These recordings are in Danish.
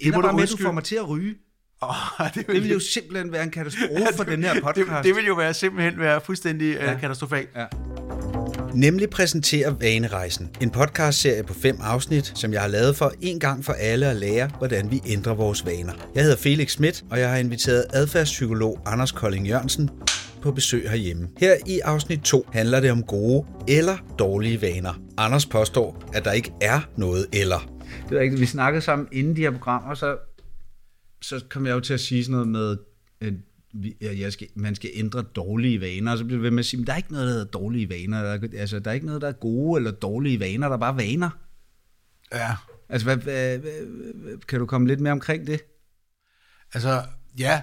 Det ender bare med, at du får mig til at ryge. Oh, det, Det vil jo simpelthen være en katastrofe for den her podcast. det, det vil jo være simpelthen være fuldstændig ja. Ja. uh, katastrofalt. Ja. Nemlig præsenterer Vanerejsen, en podcastserie på fem afsnit, som jeg har lavet for en gang for alle at lære, hvordan vi ændrer vores vaner. Jeg hedder Felix Schmidt, og jeg har inviteret adfærdspsykolog Anders Kolding Jørgensen på besøg herhjemme. Her i afsnit 2 handler det om gode eller dårlige vaner. Anders påstår, at der ikke er noget eller. Det er rigtigt. Vi snakkede sammen inden de her programmer, så, så kom jeg jo til at sige sådan noget med, at vi- jeg skal, man skal ændre dårlige vaner, og så bliver det ved med at sige, at der er ikke noget, der hedder dårlige vaner. Der er, altså, der er ikke noget, der er gode eller dårlige vaner, der er bare vaner. Ja. Altså, hvad, hvad, hvad, kan du komme lidt mere omkring det? Altså, ja,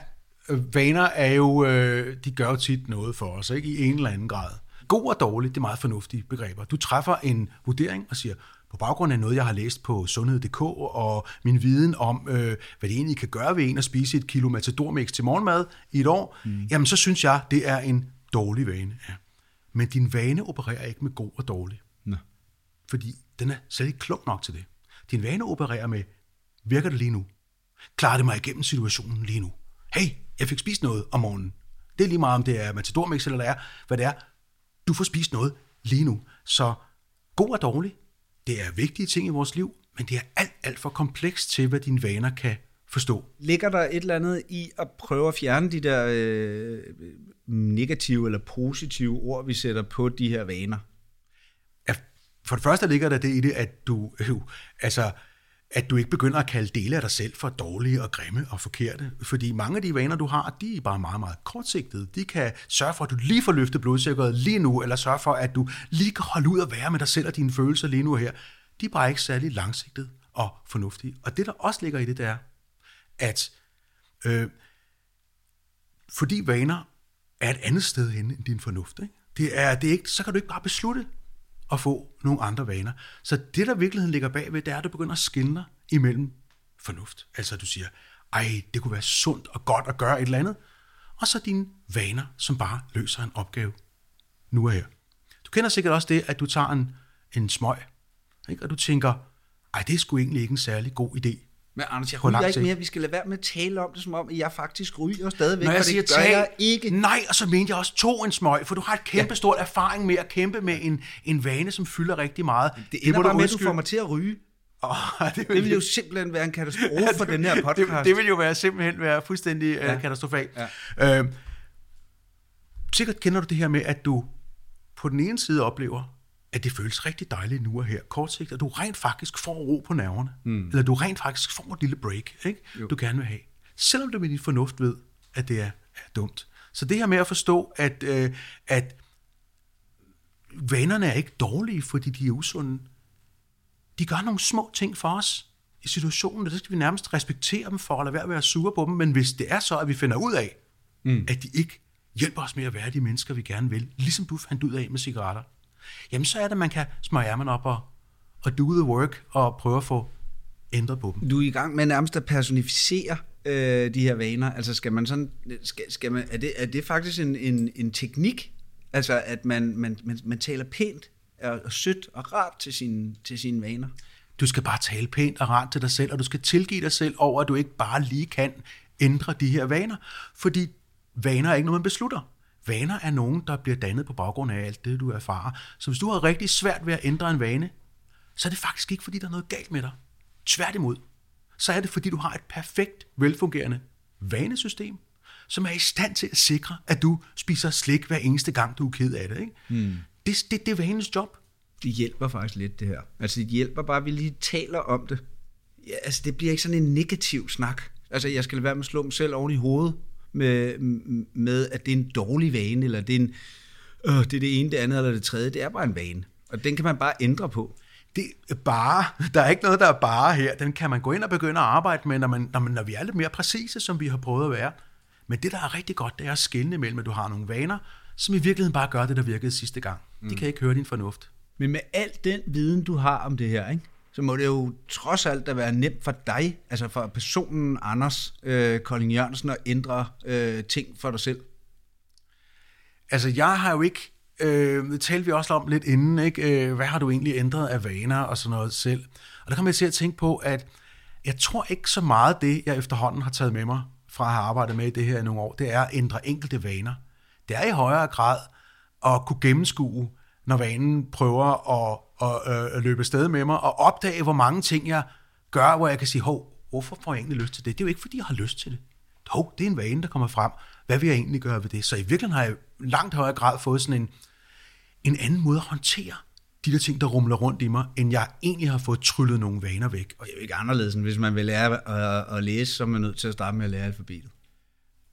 vaner er jo, øh, de gør jo tit noget for os, ikke? I en eller anden grad. God og dårlig, det er meget fornuftige begreber. Du træffer en vurdering og siger, på baggrund af noget, jeg har læst på sundhed.dk, og min viden om, øh, hvad det egentlig kan gøre ved en at spise et kilo matadormix til morgenmad i et år, mm. jamen så synes jeg, det er en dårlig vane. Ja. Men din vane opererer ikke med god og dårlig. Nå. Fordi den er slet ikke klog nok til det. Din vane opererer med, virker det lige nu? Klarer det mig igennem situationen lige nu? Hey, jeg fik spist noget om morgenen. Det er lige meget, om det er matadormix eller det er, hvad det er. Du får spist noget lige nu. Så god og dårlig, det er vigtige ting i vores liv, men det er alt, alt for komplekst til, hvad dine vaner kan forstå. Ligger der et eller andet i at prøve at fjerne de der øh, negative eller positive ord, vi sætter på de her vaner? Ja, For det første ligger der det i det, at du, øh, altså, at du ikke begynder at kalde dele af dig selv for dårlige og grimme og forkerte. Fordi mange af de vaner, du har, de er bare meget, meget kortsigtede. De kan sørge for, at du lige får løftet blodsukkeret lige nu, eller sørge for, at du lige kan holde ud og være med dig selv og dine følelser lige nu her. De er bare ikke særlig langsigtede og fornuftige. Og det, der også ligger i det, det er, at øh, fordi vaner er et andet sted hen end din fornuft. Ikke? Det er, det er ikke, så kan du ikke bare beslutte at få nogle andre vaner. Så det, der i virkeligheden ligger bagved, det er, at du begynder at skille imellem fornuft. Altså, du siger, ej, det kunne være sundt og godt at gøre et eller andet. Og så dine vaner, som bare løser en opgave nu og her. Du kender sikkert også det, at du tager en, en smøg, ikke? og du tænker, ej, det er sgu egentlig ikke en særlig god idé. Men Anders, jeg ryger ikke mere. Vi skal lade være med at tale om det, som om at jeg faktisk ryger stadigvæk. Når jeg siger det gør tag, jeg ikke. nej, og så mente jeg også to en smøg, for du har et kæmpe stort erfaring med at kæmpe med en, en vane, som fylder rigtig meget. Det ender må bare med, at du får mig til at ryge. Oh, det, Det vil jo simpelthen være en katastrofe for den her podcast. det, det vil jo være simpelthen være fuldstændig ja. Ja. uh, katastrofalt. Ja. Uh, sikkert kender du det her med, at du på den ene side oplever, at det føles rigtig dejligt nu og her, kort sigt, at du rent faktisk får ro på nerverne. Mm. Eller du rent faktisk får et lille break, ikke? du gerne vil have. Selvom du med din fornuft ved, at det er, er dumt. Så det her med at forstå, at, øh, at vanerne er ikke dårlige, fordi de er usunde. De gør nogle små ting for os i situationen, og det skal vi nærmest respektere dem for, og lade være med at sure på dem. Men hvis det er så, at vi finder ud af, mm. at de ikke hjælper os med at være de mennesker, vi gerne vil, ligesom du fandt ud af med cigaretter, jamen så er det, at man kan smøre ærmerne op og, og do the work og prøve at få ændret på dem. Du er i gang med nærmest at personificere øh, de her vaner. Altså skal man sådan, skal, skal man, er, det, er det faktisk en, en, en teknik? Altså at man, man, man, man taler pænt og, og sødt og rart til sine, til sine vaner? Du skal bare tale pænt og rart til dig selv, og du skal tilgive dig selv over, at du ikke bare lige kan ændre de her vaner. Fordi vaner er ikke noget, man beslutter. Vaner er nogen, der bliver dannet på baggrund af alt det, du erfarer. Så hvis du har rigtig svært ved at ændre en vane, så er det faktisk ikke, fordi der er noget galt med dig. Tværtimod, så er det, fordi du har et perfekt, velfungerende vanesystem, som er i stand til at sikre, at du spiser slik hver eneste gang, du er ked af det. Ikke? Mm. Det, det, det er vanens job. Det hjælper faktisk lidt, det her. Altså, det hjælper bare, at vi lige taler om det. Ja, altså, det bliver ikke sådan en negativ snak. Altså, jeg skal lade være med at slå mig selv oven i hovedet med, med at det er en dårlig vane, eller det er, en, øh, det er det ene, det andet eller det tredje. Det er bare en vane, og den kan man bare ændre på. Det er bare, der er ikke noget, der er bare her. Den kan man gå ind og begynde at arbejde med, når, man, når, man, når vi er lidt mere præcise, som vi har prøvet at være. Men det, der er rigtig godt, det er at skille mellem, at du har nogle vaner, som i virkeligheden bare gør det, der virkede sidste gang. Mm. De kan ikke høre din fornuft. Men med al den viden, du har om det her, ikke? Så må det jo trods alt da være nemt for dig, altså for personen Anders øh, Kolding Jørgensen, at ændre øh, ting for dig selv. Altså, jeg har jo ikke, øh, det talte vi også om lidt inden, ikke? Øh, hvad har du egentlig ændret af vaner og sådan noget selv? Og der kommer jeg til at tænke på, at, Jeg tror ikke så meget det, jeg efterhånden har taget med mig fra at have arbejdet med i det her i nogle år, det er at ændre enkelte vaner. Det er i højere grad at kunne gennemskue, når vanen prøver at, at, at, at løbe afsted med mig, og opdage, hvor mange ting jeg gør, hvor jeg kan sige, hov, hvorfor får jeg egentlig lyst til det? Det er jo ikke, fordi jeg har lyst til det. Hov, det er en vane, der kommer frem. Hvad vil jeg egentlig gøre ved det? Så i virkeligheden har jeg langt højere grad fået sådan en, en anden måde at håndtere de der ting, der rumler rundt i mig, end jeg egentlig har fået tryllet nogle vaner væk. Og det er jo ikke anderledes, end hvis man vil lære at, at læse, så er man nødt til at starte med at lære alfabetet.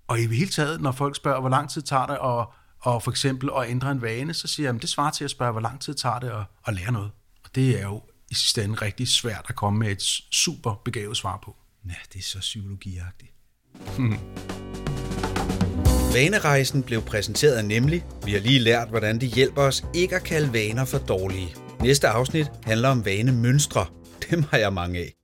Og i hele taget, når folk spørger, hvor lang tid tager det at, og for eksempel at ændre en vane, så siger jeg, at det svarer til at spørge, hvor lang tid tager det at, at lære noget. Og det er jo i sidste ende rigtig svært at komme med et super begavet svar på. Ja, det er så psykologiagtigt. Vanerejsen blev præsenteret Nemlig. Vi har lige lært, hvordan det hjælper os ikke at kalde vaner for dårlige. Næste afsnit handler om vanemønstre. Dem har jeg mange af.